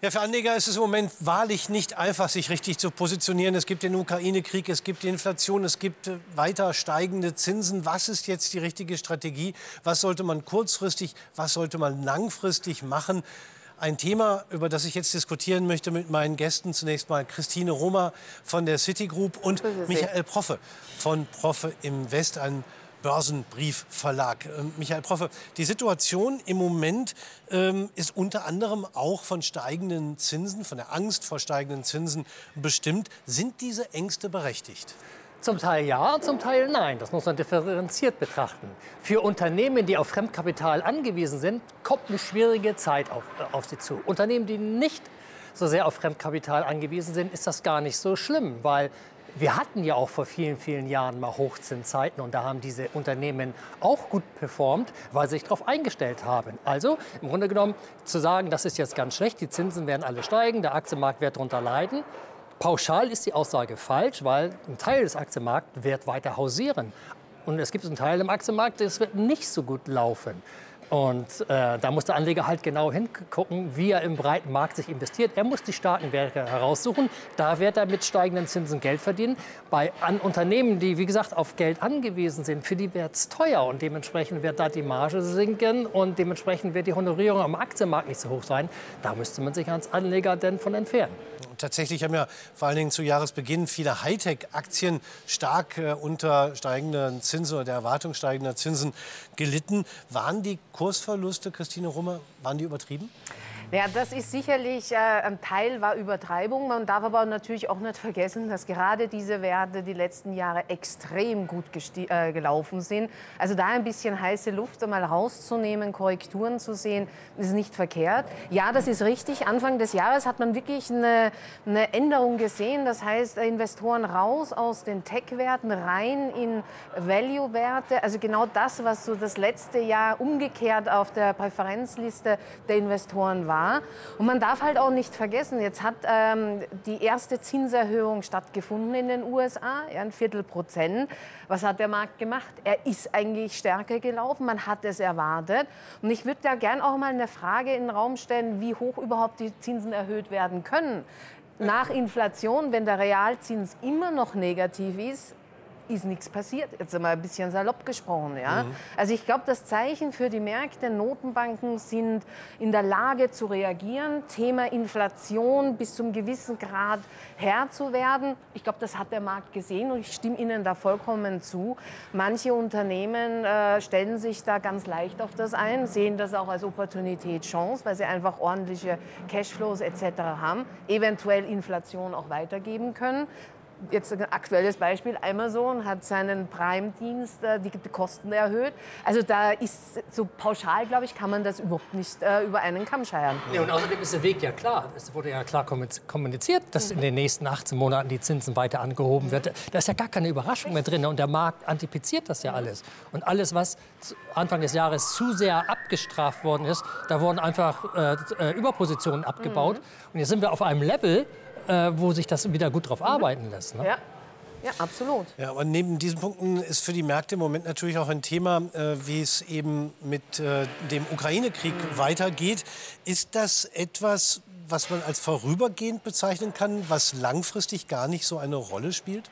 Ja, für Anleger ist es im Moment wahrlich nicht einfach, sich richtig zu positionieren. Es gibt den Ukraine-Krieg, es gibt die Inflation, es gibt äh, weiter steigende Zinsen. Was ist jetzt die richtige Strategie? Was sollte man kurzfristig, was sollte man langfristig machen? Ein Thema, über das ich jetzt diskutieren möchte mit meinen Gästen. Zunächst mal Christine Roma von der Citigroup und Michael Proffe von Proffe im West, ein Börsenbriefverlag. Ähm, Michael Proffe, die Situation im Moment ähm, ist unter anderem auch von steigenden Zinsen, von der Angst vor steigenden Zinsen bestimmt. Sind diese Ängste berechtigt? Zum Teil ja, zum Teil nein. Das muss man differenziert betrachten. Für Unternehmen, die auf Fremdkapital angewiesen sind, kommt eine schwierige Zeit auf, äh, auf sie zu. Unternehmen, die nicht so sehr auf Fremdkapital angewiesen sind, ist das gar nicht so schlimm, weil wir hatten ja auch vor vielen, vielen Jahren mal Hochzinszeiten und da haben diese Unternehmen auch gut performt, weil sie sich darauf eingestellt haben. Also im Grunde genommen zu sagen, das ist jetzt ganz schlecht, die Zinsen werden alle steigen, der Aktienmarkt wird darunter leiden. Pauschal ist die Aussage falsch, weil ein Teil des Aktienmarkts wird weiter hausieren. Und es gibt einen Teil im Aktienmarkt, das wird nicht so gut laufen. Und äh, da muss der Anleger halt genau hingucken, wie er im breiten Markt sich investiert. Er muss die starken Werke heraussuchen. Da wird er mit steigenden Zinsen Geld verdienen. Bei an Unternehmen, die wie gesagt auf Geld angewiesen sind, für die wird es teuer und dementsprechend wird da die Marge sinken und dementsprechend wird die Honorierung am Aktienmarkt nicht so hoch sein. Da müsste man sich als Anleger denn von entfernen. Tatsächlich haben ja vor allen Dingen zu Jahresbeginn viele Hightech-Aktien stark äh, unter steigenden Zinsen oder der Erwartung steigender Zinsen gelitten. Waren die Kursverluste, Christine Rummer, waren die übertrieben? Ja, das ist sicherlich, äh, ein Teil war Übertreibung. Man darf aber natürlich auch nicht vergessen, dass gerade diese Werte die letzten Jahre extrem gut äh, gelaufen sind. Also da ein bisschen heiße Luft einmal rauszunehmen, Korrekturen zu sehen, ist nicht verkehrt. Ja, das ist richtig. Anfang des Jahres hat man wirklich eine, eine Änderung gesehen. Das heißt, Investoren raus aus den Tech-Werten, rein in Value-Werte. Also genau das, was so das letzte Jahr umgekehrt auf der Präferenzliste der Investoren war war. Und man darf halt auch nicht vergessen, jetzt hat ähm, die erste Zinserhöhung stattgefunden in den USA, ja, ein Viertel Prozent. Was hat der Markt gemacht? Er ist eigentlich stärker gelaufen, man hat es erwartet. Und ich würde da gern auch mal eine Frage in den Raum stellen, wie hoch überhaupt die Zinsen erhöht werden können. Nach Inflation, wenn der Realzins immer noch negativ ist, ist nichts passiert. Jetzt einmal ein bisschen salopp gesprochen. Ja? Mhm. Also ich glaube, das Zeichen für die Märkte, Notenbanken sind in der Lage zu reagieren, Thema Inflation bis zum gewissen Grad Herr zu werden. Ich glaube, das hat der Markt gesehen und ich stimme Ihnen da vollkommen zu. Manche Unternehmen äh, stellen sich da ganz leicht auf das ein, sehen das auch als Opportunität, Chance, weil sie einfach ordentliche Cashflows etc. haben, eventuell Inflation auch weitergeben können jetzt ein aktuelles Beispiel, Amazon hat seinen Prime-Dienst, äh, die, Kosten erhöht. Also da ist so pauschal, glaube ich, kann man das überhaupt nicht äh, über einen Kamm scheren. Ja, und außerdem ist der Weg ja klar. Es wurde ja klar kommuniziert, dass in den nächsten 18 Monaten die Zinsen weiter angehoben werden. Da ist ja gar keine Überraschung mehr drin. Und der Markt antizipiert das ja alles. Und alles, was Anfang des Jahres zu sehr abgestraft worden ist, da wurden einfach äh, äh Überpositionen abgebaut. Mhm. Und jetzt sind wir auf einem Level, äh, wo sich das wieder gut drauf arbeiten lässt. Ne? Ja. Ja, absolut. Ja, und neben diesen Punkten ist für die Märkte im Moment natürlich auch ein Thema, äh, wie es eben mit äh, dem Ukraine-Krieg mhm. weitergeht. Ist das etwas, was man als vorübergehend bezeichnen kann, was langfristig gar nicht so eine Rolle spielt?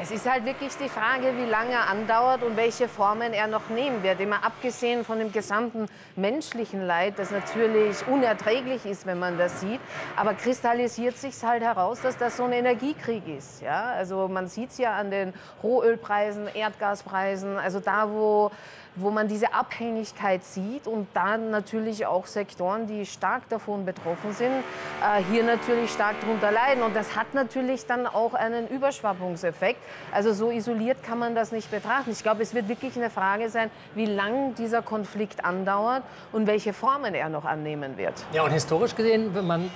Es ist halt wirklich die Frage, wie lange er andauert und welche Formen er noch nehmen wird. Immer abgesehen von dem gesamten menschlichen Leid, das natürlich unerträglich ist, wenn man das sieht. Aber kristallisiert sich halt heraus, dass das so ein Energiekrieg ist. Ja? Also man sieht es ja an den Rohölpreisen, Erdgaspreisen. Also da, wo wo man diese Abhängigkeit sieht und dann natürlich auch Sektoren, die stark davon betroffen sind, äh, hier natürlich stark darunter leiden. Und das hat natürlich dann auch einen Überschwappungseffekt. Also so isoliert kann man das nicht betrachten. Ich glaube, es wird wirklich eine Frage sein, wie lang dieser Konflikt andauert und welche Formen er noch annehmen wird. Ja, und historisch gesehen, wenn man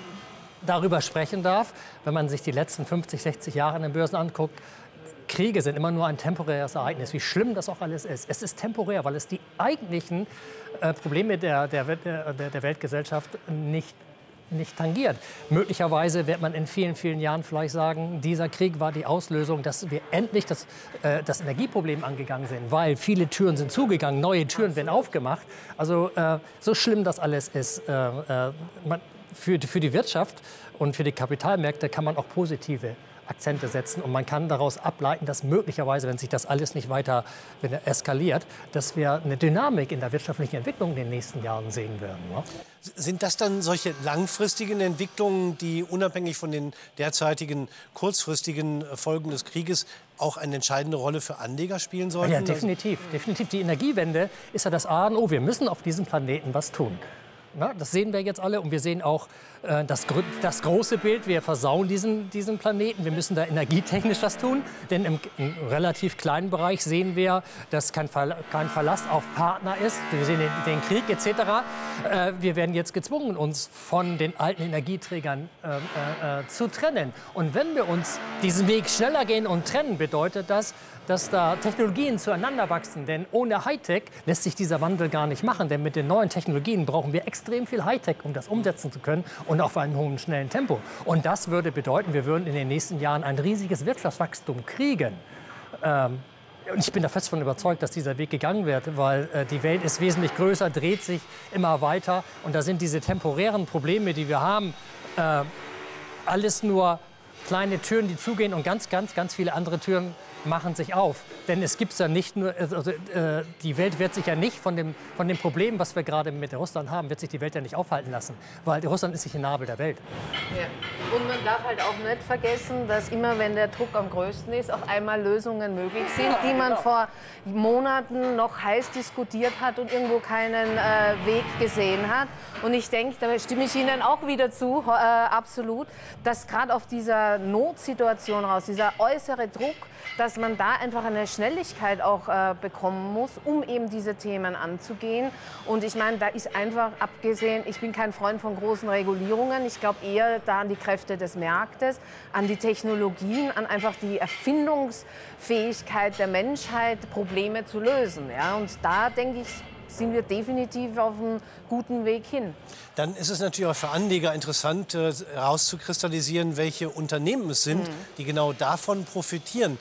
darüber sprechen darf, wenn man sich die letzten 50, 60 Jahre an den Börsen anguckt, Kriege sind immer nur ein temporäres Ereignis, wie schlimm das auch alles ist. Es ist temporär, weil es die eigentlichen äh, Probleme der, der, der, der Weltgesellschaft nicht nicht tangiert. Möglicherweise wird man in vielen, vielen Jahren vielleicht sagen, dieser Krieg war die Auslösung, dass wir endlich das, äh, das Energieproblem angegangen sind, weil viele Türen sind zugegangen, neue Türen werden aufgemacht. Also äh, so schlimm das alles ist, man, für, für die Wirtschaft und für die Kapitalmärkte kann man auch positive Akzente setzen. Und man kann daraus ableiten, dass möglicherweise, wenn sich das alles nicht weiter wenn eskaliert, dass wir eine Dynamik in der wirtschaftlichen Entwicklung in den nächsten Jahren sehen werden. Ne? Sind das dann solche langfristigen Entwicklungen, die unabhängig von den derzeitigen kurzfristigen Folgen des Krieges auch eine entscheidende Rolle für Anleger spielen sollten? Ja, definitiv. definitiv. Die Energiewende ist ja das A und O. Wir müssen auf diesem Planeten was tun. Na, das sehen wir jetzt alle und wir sehen auch äh, das, das, große Bild. Wir versauen diesen, diesen Planeten. Wir müssen da energietechnisch was tun. Denn im, im relativ kleinen Bereich sehen wir, dass kein, Ver, kein Verlass auf Partner ist. Wir sehen den, den Krieg etc. Äh, wir werden jetzt gezwungen, uns von den alten Energieträgern äh, äh, äh, zu trennen. Und wenn wir uns diesen Weg schneller gehen und trennen, bedeutet das, dass da Technologien zueinander wachsen. Denn ohne Hightech lässt sich dieser Wandel gar nicht machen. Denn mit den neuen Technologien brauchen wir extrem viel Hightech, um das umsetzen zu können und auf einem hohen, schnellen Tempo. Und das würde bedeuten, wir würden in den nächsten Jahren ein riesiges Wirtschaftswachstum kriegen. Ähm, und ich bin da fest davon überzeugt, dass dieser Weg gegangen wird, weil äh, die Welt ist wesentlich größer, dreht sich immer weiter. Und da sind diese temporären Probleme, die wir haben, äh, alles nur kleine Türen, die zugehen und ganz, ganz, ganz viele andere Türen machen sich auf. Denn es gibt ja nicht nur, also, äh, die Welt wird sich ja nicht von dem, von dem Problem, was wir gerade mit Russland haben, wird sich die Welt ja nicht aufhalten lassen. Weil Russland ist nicht ein Nabel der Welt. Ja. Und man darf halt auch nicht vergessen, dass immer, wenn der Druck am größten ist, auf einmal Lösungen möglich sind, die man vor Monaten noch heiß diskutiert hat und irgendwo keinen äh, Weg gesehen hat. Und ich denke, da stimme ich Ihnen auch wieder zu, äh, absolut, dass gerade auf dieser Notsituation raus, dieser äußere Druck, dass man da einfach eine Schnelligkeit auch äh, bekommen muss, um eben diese Themen anzugehen. Und ich meine, da ist einfach abgesehen, ich bin kein Freund von großen Regulierungen. Ich glaube eher da an die Kräfte des Marktes, an die Technologien, an einfach die Erfindungsfähigkeit der Menschheit, Probleme zu lösen. Ja? Und da denke ich, sind wir definitiv auf einem guten Weg hin. Dann ist es natürlich auch für Anleger interessant, herauszukristallisieren, äh, welche Unternehmen es sind, mhm. die genau davon profitieren.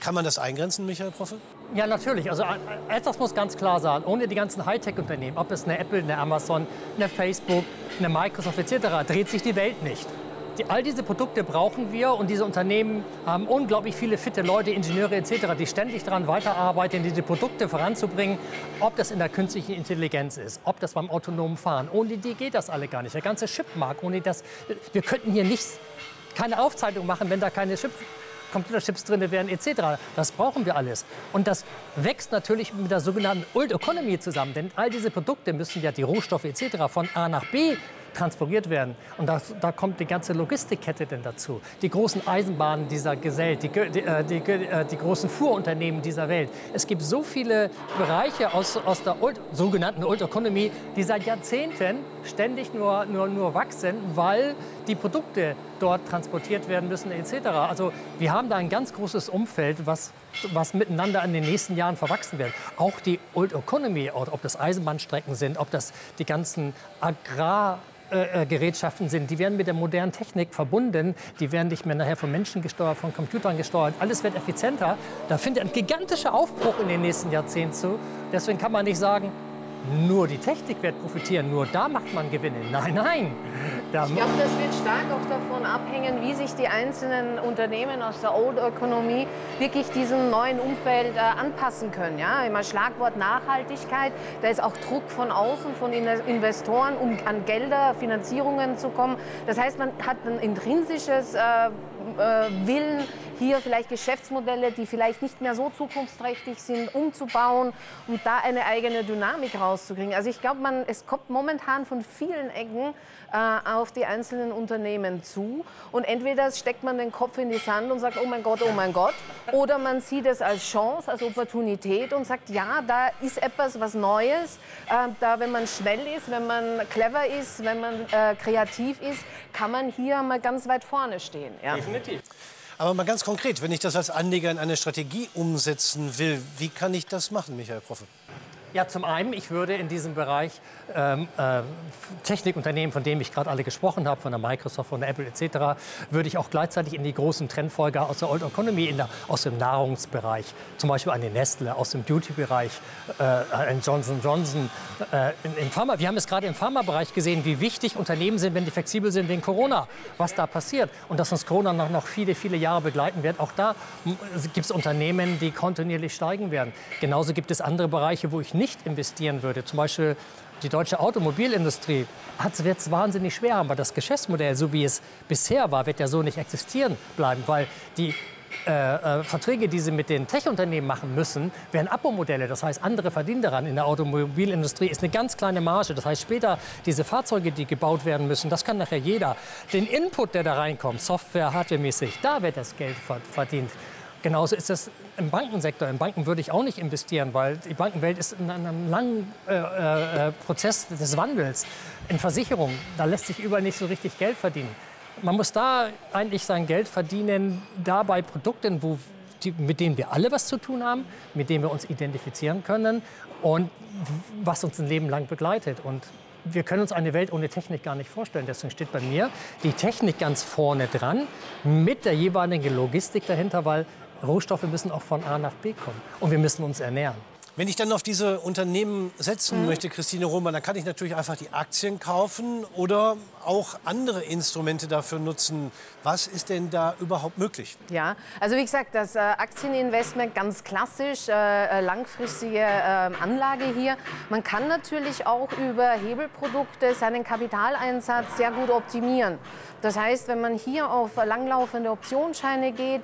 Kann man das eingrenzen, Michael Proffe? Ja, natürlich. Also etwas muss ganz klar sein. Ohne die ganzen Hightech-Unternehmen, ob es eine Apple, eine Amazon, eine Facebook, eine Microsoft etc., dreht sich die Welt nicht. Die, all diese Produkte brauchen wir und diese Unternehmen haben unglaublich viele fitte Leute, Ingenieure etc., die ständig daran weiterarbeiten, diese Produkte voranzubringen, ob das in der künstlichen Intelligenz ist, ob das beim autonomen Fahren. Ohne die geht das alle gar nicht. Der ganze Chipmarkt, ohne das, wir könnten hier nichts, keine Aufzeichnung machen, wenn da keine Chip, Computerchips drin wären etc. Das brauchen wir alles. Und das wächst natürlich mit der sogenannten Old Economy zusammen. Denn all diese Produkte müssen ja die Rohstoffe etc. von A nach B transportiert werden. Und da, da kommt die ganze Logistikkette denn dazu. Die großen Eisenbahnen dieser Gesellschaft, die, die, äh, die, äh, die, großen Fuhrunternehmen dieser Welt. Es gibt so viele Bereiche aus, aus der Old, sogenannten Old Economy, die seit Jahrzehnten ständig nur, nur, nur wachsen, weil die Produkte dort transportiert werden müssen etc. Also wir haben da ein ganz großes Umfeld, was, was miteinander in den nächsten Jahren verwachsen wird. Auch die Old Economy, ob das Eisenbahnstrecken sind, ob das die ganzen Agrar Gerätschaften sind. Die werden mit der modernen Technik verbunden. Die werden nicht mehr nachher von Menschen gesteuert, von Computern gesteuert. Alles wird effizienter. Da findet ein gigantischer Aufbruch in den nächsten Jahrzehnten zu. Deswegen kann man nicht sagen, nur die Technik wird profitieren, nur da macht man Gewinne. Nein, nein. Ich glaube, das wird stark auch davon abhängen, wie sich die einzelnen Unternehmen aus der Old Economy wirklich diesem neuen Umfeld äh, anpassen können. Ja? Immer Schlagwort Nachhaltigkeit. Da ist auch Druck von außen, von Investoren, um an Gelder, Finanzierungen zu kommen. Das heißt, man hat ein intrinsisches äh, äh, Willen, hier vielleicht Geschäftsmodelle, die vielleicht nicht mehr so zukunftsträchtig sind, umzubauen, um da eine eigene Dynamik rauszukriegen. Also ich glaube, es kommt momentan von vielen Ecken äh, auf die einzelnen Unternehmen zu. Und entweder steckt man den Kopf in die Sand und sagt, oh mein Gott, oh mein Gott, oder man sieht es als Chance, als Opportunität und sagt, ja, da ist etwas, was Neues. Äh, da, wenn man schnell ist, wenn man clever ist, wenn man äh, kreativ ist, kann man hier mal ganz weit vorne stehen. Ja. Definitiv. Aber mal ganz konkret, wenn ich das als Anleger in eine Strategie umsetzen will, wie kann ich das machen, Michael Proffe? Ja, zum einen, ich würde in diesem Bereich ähm, äh, Technikunternehmen, von denen ich gerade alle gesprochen habe, von der Microsoft, von der Apple etc., würde ich auch gleichzeitig in die großen Trendfolger aus der Old Economy, der, aus dem Nahrungsbereich, zum Beispiel eine Nestle, aus dem Beauty-Bereich, äh, ein Johnson Johnson, äh, im Pharma. Wir haben es gerade im Pharmabereich gesehen, wie wichtig Unternehmen sind, wenn die flexibel sind wegen Corona, was da passiert und dass uns Corona noch, noch viele, viele Jahre begleiten wird. Auch da gibt es Unternehmen, die kontinuierlich steigen werden. Genauso gibt es andere Bereiche, wo ich nicht investieren würde, zum Beispiel die deutsche Automobilindustrie hat es wahnsinnig schwer, aber das Geschäftsmodell, so wie es bisher war, wird ja so nicht existieren bleiben, weil die äh, äh, Verträge, die sie mit den Tech-Unternehmen machen müssen, wären Abo-Modelle. Das heißt, andere verdienen daran. In der Automobilindustrie ist eine ganz kleine Marge. Das heißt, später diese Fahrzeuge, die gebaut werden müssen, das kann nachher jeder. Den Input, der da reinkommt, Software, Hardware-mäßig, da wird das Geld verdient. Genauso ist es im Bankensektor. In Banken würde ich auch nicht investieren, weil die Bankenwelt ist in einem langen äh, äh, Prozess des Wandels. In Versicherungen, da lässt sich überall nicht so richtig Geld verdienen. Man muss da eigentlich sein Geld verdienen, da bei Produkten, wo die, mit denen wir alle was zu tun haben, mit denen wir uns identifizieren können und was uns ein Leben lang begleitet. Und wir können uns eine Welt ohne Technik gar nicht vorstellen. Deswegen steht bei mir die Technik ganz vorne dran mit der jeweiligen Logistik dahinter, weil Rohstoffe müssen auch von A nach B kommen und wir müssen uns ernähren. Wenn ich dann auf diese Unternehmen setzen mhm. möchte, Christine Roman, dann kann ich natürlich einfach die Aktien kaufen oder auch andere Instrumente dafür nutzen. Was ist denn da überhaupt möglich? Ja, also wie gesagt, das äh, Aktieninvestment ganz klassisch, äh, äh langfristige äh, Anlage hier. Man kann natürlich auch über Hebelprodukte seinen Kapitaleinsatz sehr gut optimieren. Das heißt, wenn man hier auf langlaufende Optionsscheine geht,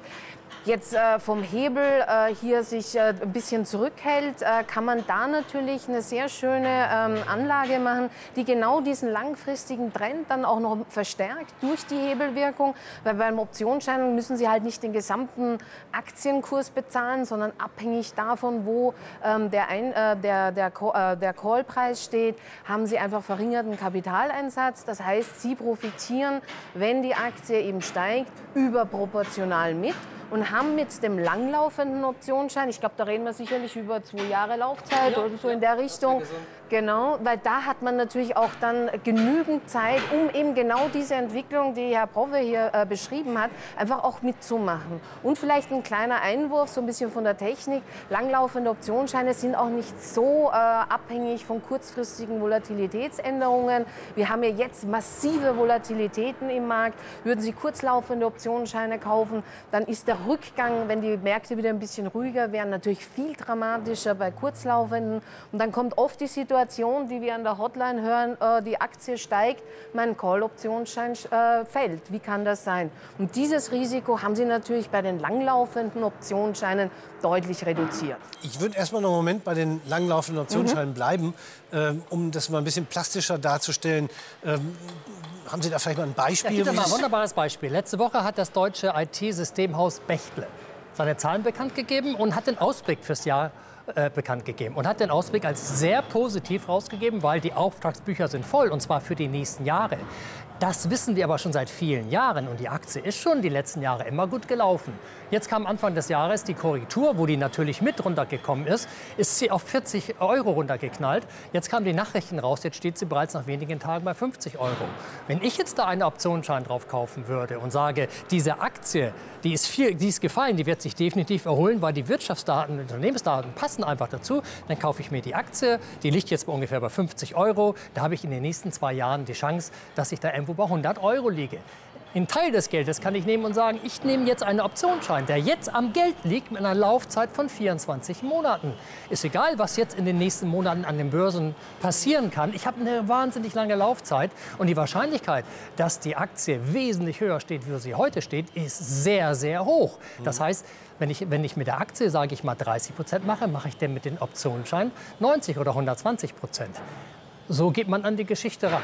jetzt äh, vom Hebel äh, hier sich äh, ein bisschen zurückhält, äh, kann man da natürlich eine sehr schöne ähm, Anlage machen, die genau diesen langfristigen Trend dann auch noch verstärkt durch die Hebelwirkung. Weil beim Optionsschein müssen Sie halt nicht den gesamten Aktienkurs bezahlen, sondern abhängig davon, wo ähm, der, Ein, äh, der, der, äh, der Callpreis steht, haben Sie einfach verringerten Kapitaleinsatz. Das heißt, Sie profitieren, wenn die Aktie eben steigt, überproportional mit und haben mit dem langlaufenden Optionsschein, ich glaube, da reden wir sicherlich über zwei Jahre Laufzeit ja, oder so ja, in der Richtung, Genau, weil da hat man natürlich auch dann genügend Zeit, um eben genau diese Entwicklung, die Herr Prove hier äh, beschrieben hat, einfach auch mitzumachen. Und vielleicht ein kleiner Einwurf, so ein bisschen von der Technik. Langlaufende Optionsscheine sind auch nicht so äh, abhängig von kurzfristigen Volatilitätsänderungen. Wir haben ja jetzt massive Volatilitäten im Markt. Würden Sie kurzlaufende Optionsscheine kaufen, dann ist der Rückgang, wenn die Märkte wieder ein bisschen ruhiger wären, natürlich viel dramatischer bei kurzlaufenden. Und dann kommt oft die Situation, die wir an der Hotline hören, äh, die Aktie steigt, mein Call-Optionsschein äh, fällt. Wie kann das sein? Und dieses Risiko haben Sie natürlich bei den langlaufenden Optionsscheinen deutlich reduziert. Ich würde erstmal noch einen Moment bei den langlaufenden Optionsscheinen mhm. bleiben, äh, um das mal ein bisschen plastischer darzustellen. Ähm, haben Sie da vielleicht mal ein Beispiel? Ja, mal ein wunderbares Beispiel. Letzte Woche hat das deutsche IT-Systemhaus Bechtle seine Zahlen bekannt gegeben und hat den Ausblick fürs Jahr äh, bekannt gegeben und hat den Ausblick als sehr positiv rausgegeben, weil die Auftragsbücher sind voll und zwar für die nächsten Jahre. Das wissen wir aber schon seit vielen Jahren und die Aktie ist schon die letzten Jahre immer gut gelaufen. Jetzt kam Anfang des Jahres die Korrektur, wo die natürlich mit runtergekommen ist, ist sie auf 40 Euro runtergeknallt. Jetzt kamen die Nachrichten raus, jetzt steht sie bereits nach wenigen Tagen bei 50 Euro. Wenn ich jetzt da einen Optionsschein drauf kaufen würde und sage, diese Aktie, die ist, viel, die ist gefallen, die wird sich definitiv erholen, weil die Wirtschaftsdaten, Unternehmensdaten passen einfach dazu, dann kaufe ich mir die Aktie, die liegt jetzt ungefähr bei 50 Euro. Da habe ich in den nächsten zwei Jahren die Chance, dass ich da irgendwo bei 100 Euro liege. Ein Teil des Geldes kann ich nehmen und sagen, ich nehme jetzt einen Optionsschein, der jetzt am Geld liegt mit einer Laufzeit von 24 Monaten. Ist egal, was jetzt in den nächsten Monaten an den Börsen passieren kann. Ich habe eine wahnsinnig lange Laufzeit und die Wahrscheinlichkeit, dass die Aktie wesentlich höher steht, wie sie heute steht, ist sehr, sehr hoch. Das heißt, wenn ich, wenn ich mit der Aktie, sage ich mal, 30 Prozent mache, mache ich denn mit dem Optionsschein 90 oder 120 Prozent. So geht man an die Geschichte ran.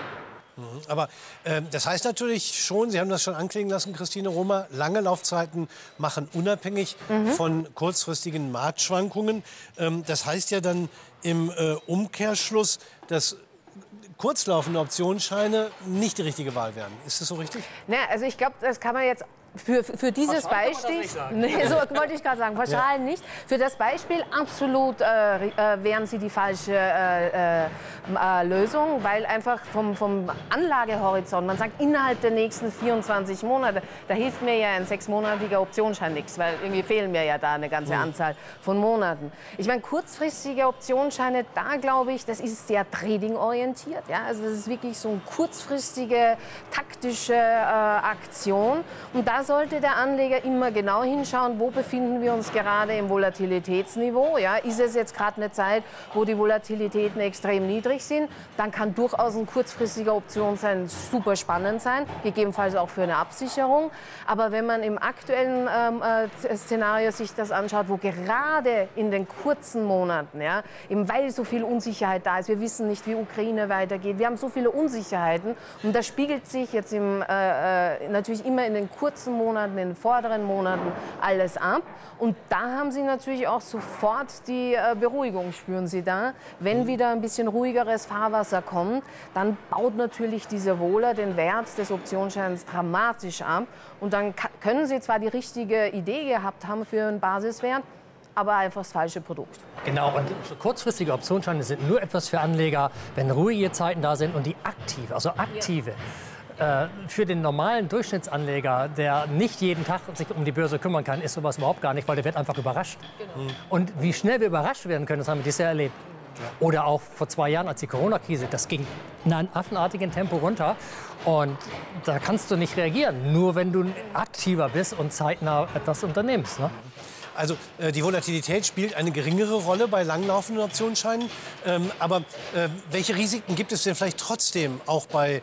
Mhm. Aber äh, das heißt natürlich schon, Sie haben das schon anklingen lassen, Christine Roma, lange Laufzeiten machen unabhängig mhm. von kurzfristigen Marktschwankungen. Ähm, das heißt ja dann im äh, Umkehrschluss, dass kurzlaufende Optionsscheine nicht die richtige Wahl wären. Ist das so richtig? Na, also ich glaube, das kann man jetzt für, für dieses Beispiel, nee, so wollte ich gerade sagen, pauschal ja. nicht. Für das Beispiel absolut äh, äh, wären sie die falsche äh, äh, äh, Lösung, weil einfach vom, vom Anlagehorizont, man sagt innerhalb der nächsten 24 Monate, da hilft mir ja ein sechsmonatiger Optionsschein nichts, weil irgendwie fehlen mir ja da eine ganze mhm. Anzahl von Monaten. Ich meine, kurzfristige Optionsscheine, da glaube ich, das ist sehr trading-orientiert. Ja? Also das ist wirklich so eine kurzfristige, taktische äh, Aktion. Und da sollte der Anleger immer genau hinschauen, wo befinden wir uns gerade im Volatilitätsniveau. Ja? Ist es jetzt gerade eine Zeit, wo die Volatilitäten extrem niedrig sind? Dann kann durchaus ein kurzfristiger Option sein, super spannend sein, gegebenenfalls auch für eine Absicherung. Aber wenn man im aktuellen ähm, äh, Szenario sich das anschaut, wo gerade in den kurzen Monaten, ja, eben weil so viel Unsicherheit da ist, wir wissen nicht, wie Ukraine weitergeht, wir haben so viele Unsicherheiten und das spiegelt sich jetzt im, äh, äh natürlich immer in den kurzen Monaten, in den vorderen Monaten alles ab. Und da haben Sie natürlich auch sofort die äh, Beruhigung, spüren Sie da. Wenn mhm. wieder ein bisschen ruhigeres Fahrwasser kommt, dann baut natürlich dieser Wohler den Wert des Optionsscheins dramatisch ab. Und dann können Sie zwar die richtige Idee gehabt haben für einen Basiswert, aber einfach das falsche Produkt. Genau, und kurzfristige Optionsscheine sind nur etwas für Anleger, wenn ruhige Zeiten da sind und die aktive, also aktive. Ja für den normalen Durchschnittsanleger, der nicht jeden Tag sich um die Börse kümmern kann, ist sowas überhaupt gar nicht, weil der wird einfach überrascht. Genau. Und wie schnell wir überrascht werden können, das haben wir dieses Jahr erlebt. Oder auch vor zwei Jahren, als die Corona-Krise, das ging in einem affenartigen Tempo runter. Und da kannst du nicht reagieren, nur wenn du aktiver bist und zeitnah etwas unternimmst. Ne? Also äh, die Volatilität spielt eine geringere Rolle bei langlaufenden Optionsscheinen. Ähm, aber äh, welche Risiken gibt es denn vielleicht trotzdem auch bei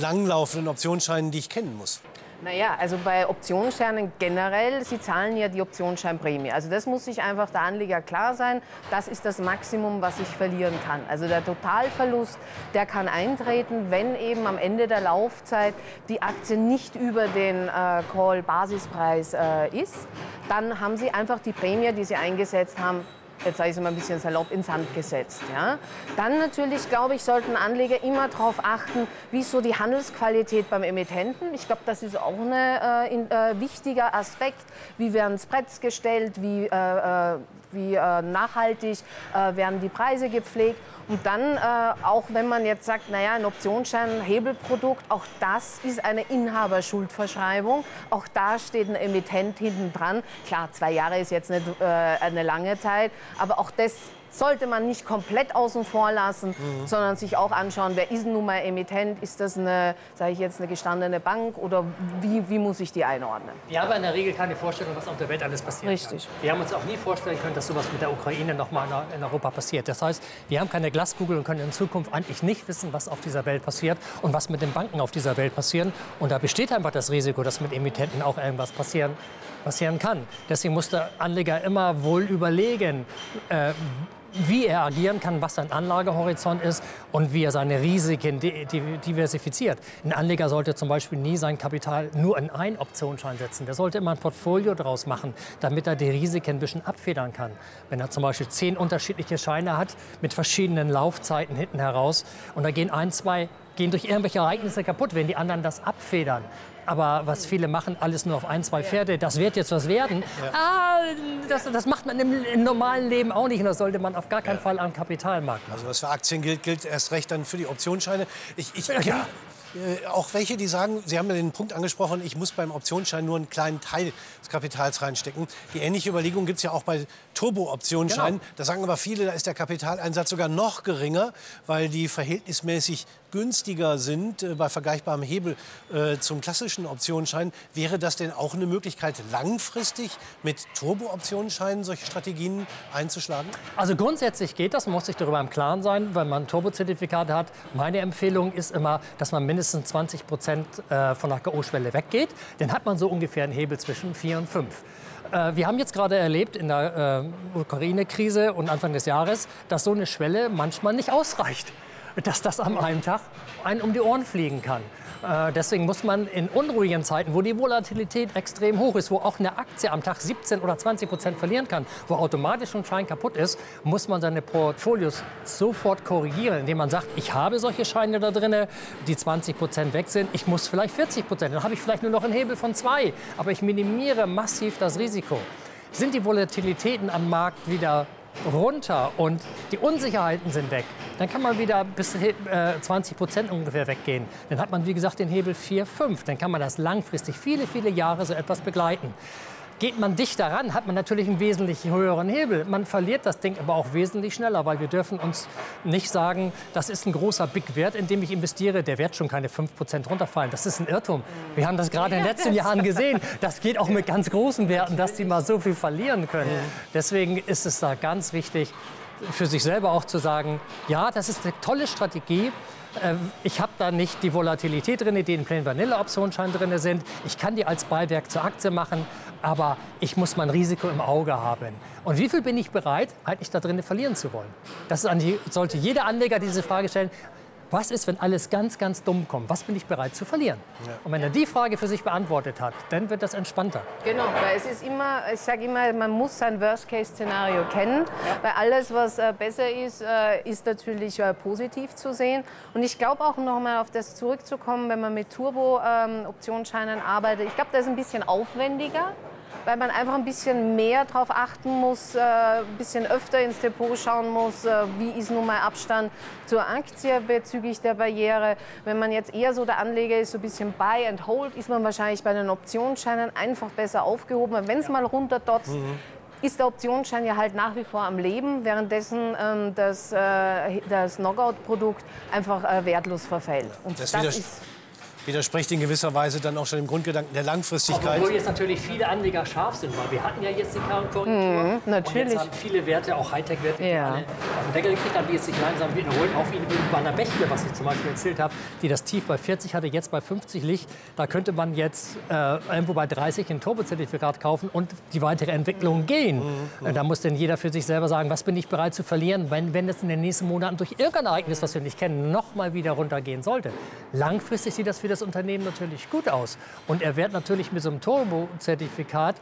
langlaufenden Optionsscheinen, die ich kennen muss? Naja, also bei Optionsscheinen generell, Sie zahlen ja die Optionsscheinprämie. Also das muss sich einfach der Anleger klar sein. Das ist das Maximum, was ich verlieren kann. Also der Totalverlust, der kann eintreten, wenn eben am Ende der Laufzeit die Aktie nicht über den äh, Call-Basispreis äh, ist. Dann haben Sie einfach die Prämie, die Sie eingesetzt haben, jetzt sage ich es mal ein bisschen salopp, ins Sand gesetzt. Ja? Dann natürlich, glaube ich, sollten Anleger immer darauf achten, wie ist so die Handelsqualität beim Emittenten. Ich glaube, das ist auch ein äh, äh, wichtiger Aspekt. Wie werden Spreads gestellt, wie, äh, äh wie äh, nachhaltig äh, werden die Preise gepflegt. Und dann, auch wenn man jetzt sagt, naja, ein Optionsschein, ein Hebelprodukt, auch das ist eine Inhaberschuldverschreibung. Auch da steht ein Emittent hinten dran. Klar, zwei Jahre ist jetzt nicht eine lange Zeit, aber auch das sollte man nicht komplett außen vor lassen, mhm. sondern sich auch anschauen, wer ist nun mal Emittent? Ist das eine, sage ich jetzt, eine gestandene Bank oder wie, wie muss ich die einordnen? Wir haben in der Regel keine Vorstellung, was auf der Welt alles passiert. Richtig. Kann. Wir haben uns auch nie vorstellen können, dass sowas mit der Ukraine noch mal in Europa passiert. Das heißt, wir haben keine Glaskugel und können in Zukunft eigentlich nicht wissen, was auf dieser Welt passiert und was mit den Banken auf dieser Welt passieren. Und da besteht einfach das Risiko, dass mit Emittenten auch irgendwas passieren passieren kann. Deswegen muss der Anleger immer wohl überlegen, äh, wie er agieren kann, was sein Anlagehorizont ist und wie er seine Risiken diversifiziert. Ein Anleger sollte zum Beispiel nie sein Kapital nur in einen Optionsschein setzen. Der sollte immer ein Portfolio daraus machen, damit er die Risiken ein bisschen abfedern kann. Wenn er zum Beispiel zehn unterschiedliche Scheine hat mit verschiedenen Laufzeiten hinten heraus und da gehen ein, zwei gehen durch irgendwelche Ereignisse kaputt, wenn die anderen das abfedern. Aber was viele machen, alles nur auf ein, zwei Pferde, das wird jetzt was werden. Ja. Ah, das, das, macht man im, im, normalen Leben auch nicht. Und das sollte man auf gar keinen. Fall am Kapitalmarkt machen. Also was für Aktien gilt, gilt erst recht dann für die Optionsscheine. Ich, ich, ja. Äh, auch welche, die sagen, Sie haben ja den Punkt angesprochen, ich muss beim Optionsschein nur einen kleinen Teil des Kapitals reinstecken. Die ähnliche Überlegung gibt es ja auch bei Turbo-Optionsscheinen. Genau. Da sagen aber viele, da ist der Kapitaleinsatz sogar noch geringer, weil die verhältnismäßig günstiger sind äh, bei vergleichbarem Hebel äh, zum klassischen Optionsschein. Wäre das denn auch eine Möglichkeit, langfristig mit Turbo-Optionsscheinen solche Strategien einzuschlagen? Also grundsätzlich geht das, man muss sich darüber im Klaren sein, wenn man Turbo-Zertifikate hat. Meine Empfehlung ist immer, dass man mindestens 20 Prozent äh, von der K.O.-Schwelle weggeht. Dann hat man so ungefähr einen Hebel zwischen 4 und 5. Äh, wir haben jetzt gerade erlebt in der äh, Ukraine-Krise und Anfang des Jahres, dass so eine Schwelle manchmal nicht ausreicht. Dass das an einem Tag einen um die Ohren fliegen kann. Äh, deswegen muss man in unruhigen Zeiten, wo die Volatilität extrem hoch ist, wo auch eine Aktie am Tag 17 oder 20 Prozent verlieren kann, wo automatisch ein Schein kaputt ist, muss man seine Portfolios sofort korrigieren, indem man sagt, ich habe solche Scheine da drin, die 20 Prozent weg sind, ich muss vielleicht 40 Prozent, dann habe ich vielleicht nur noch einen Hebel von zwei, aber ich minimiere massiv das Risiko. Sind die Volatilitäten am Markt wieder runter und die Unsicherheiten sind weg, dann kann man wieder bis äh, 20 Prozent ungefähr weggehen. Dann hat man, wie gesagt, den Hebel 4, 5. Dann kann man das langfristig viele, viele Jahre so etwas begleiten. Geht man dichter ran, hat man natürlich einen wesentlich höheren Hebel. Man verliert das Ding aber auch wesentlich schneller, weil wir dürfen uns nicht sagen, das ist ein großer Big Wert, in dem ich investiere. Der wird schon keine 5% runterfallen. Das ist ein Irrtum. Wir haben das gerade in den letzten Jahren gesehen. Das geht auch mit ganz großen Werten, dass die mal so viel verlieren können. Deswegen ist es da ganz wichtig, für sich selber auch zu sagen, ja, das ist eine tolle Strategie, äh, ich habe da nicht die Volatilität drin, die in Plain Vanilla Optionsschein drin sind. Ich kann die als Beiwerk zur Aktie machen, aber ich muss mein Risiko im Auge haben. Und wie viel bin ich bereit, eigentlich da drin verlieren zu wollen? Das die, sollte jeder Anleger diese Frage stellen. Was ist, wenn alles ganz, ganz dumm kommt? Was bin ich bereit zu verlieren? Ja. Und wenn er die Frage für sich beantwortet hat, dann wird das entspannter. Genau, weil es ist immer, ich sage immer, man muss sein Worst-Case-Szenario kennen, ja. weil alles, was äh, besser ist, äh, ist natürlich äh, positiv zu sehen. Und ich glaube auch noch mal auf das zurückzukommen, wenn man mit Turbo-Optionsscheinen ähm, arbeitet, ich glaube, das ist ein bisschen aufwendiger weil man einfach ein bisschen mehr darauf achten muss, äh, ein bisschen öfter ins Depot schauen muss, äh, wie ist nun mal Abstand zur Aktie bezüglich der Barriere. Wenn man jetzt eher so der Anleger ist, so ein bisschen Buy and Hold, ist man wahrscheinlich bei den Optionsscheinen einfach besser aufgehoben. Wenn es mal runterdotzt, mhm ist der Optionsschein ja halt nach wie vor am Leben, währenddessen ähm, das, äh, das Knockout-Produkt einfach äh, wertlos verfällt. Und das, das ist widerspricht in gewisser Weise dann auch schon dem Grundgedanken der Langfristigkeit. Obwohl jetzt natürlich viele Anleger scharf sind, weil wir hatten ja jetzt die Korrektur. Mhm, natürlich. Und jetzt haben viele Werte, auch Hightech-Werte, die alle auf den Deckel gekriegt haben, die jetzt sich langsam wiederholen. Auch wie bei einer Bächle, was ich zum Beispiel erzählt habe, die das Tief bei 40 hatte, jetzt bei 50 liegt. Da könnte man jetzt äh, irgendwo bei 30 ein Turbozertifikat kaufen und die weitere Entwicklung gehen. Mhm, mhm. Da muss denn jeder für sich selber sagen, was bin ich bereit zu verlieren, wenn, wenn es in den nächsten Monaten durch irgendein Ereignis, was wir nicht kennen, noch mal wieder runtergehen sollte. Langfristig sieht das für das das Unternehmen natürlich gut aus. Und er wird natürlich mit so einem Turbo-Zertifikat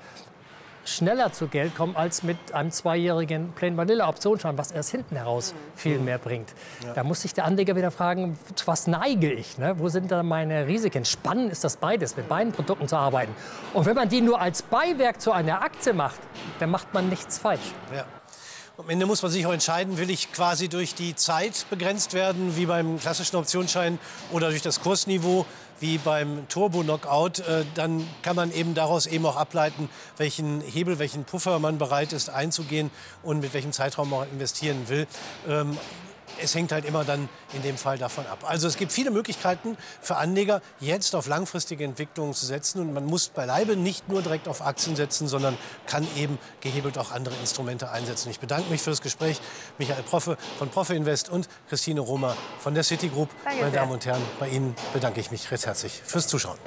schneller zu Geld kommen als mit einem zweijährigen Plain Vanilla Optionsschein, was erst hinten heraus viel mehr bringt. Ja. Da muss sich der Anleger wieder fragen, was neige ich? Ne? Wo sind da meine Risiken? Spannend ist das beides, mit beiden Produkten zu arbeiten. Und wenn man die nur als Beiwerk zu einer Aktie macht, dann macht man nichts falsch. Ja. Am Ende muss man sich auch entscheiden, will ich quasi durch die Zeit begrenzt werden, wie beim klassischen Optionsschein, oder durch das Kursniveau, wie beim Turbo-Knockout. Äh, dann kann man eben daraus eben auch ableiten, welchen Hebel, welchen Puffer man bereit ist einzugehen und mit welchem Zeitraum man investieren will. Es hängt halt immer dann in dem Fall davon ab. Also es gibt viele Möglichkeiten für Anleger, jetzt auf langfristige Entwicklungen zu setzen. Und man muss beileibe nicht nur direkt auf Aktien setzen, sondern kann eben gehebelt auch andere Instrumente einsetzen. Ich bedanke mich für das Gespräch. Michael Proffe von Proffe Invest und Christine Romer von der Citigroup. Danke Meine Damen und Herren, bei Ihnen bedanke ich mich recht herzlich fürs Zuschauen.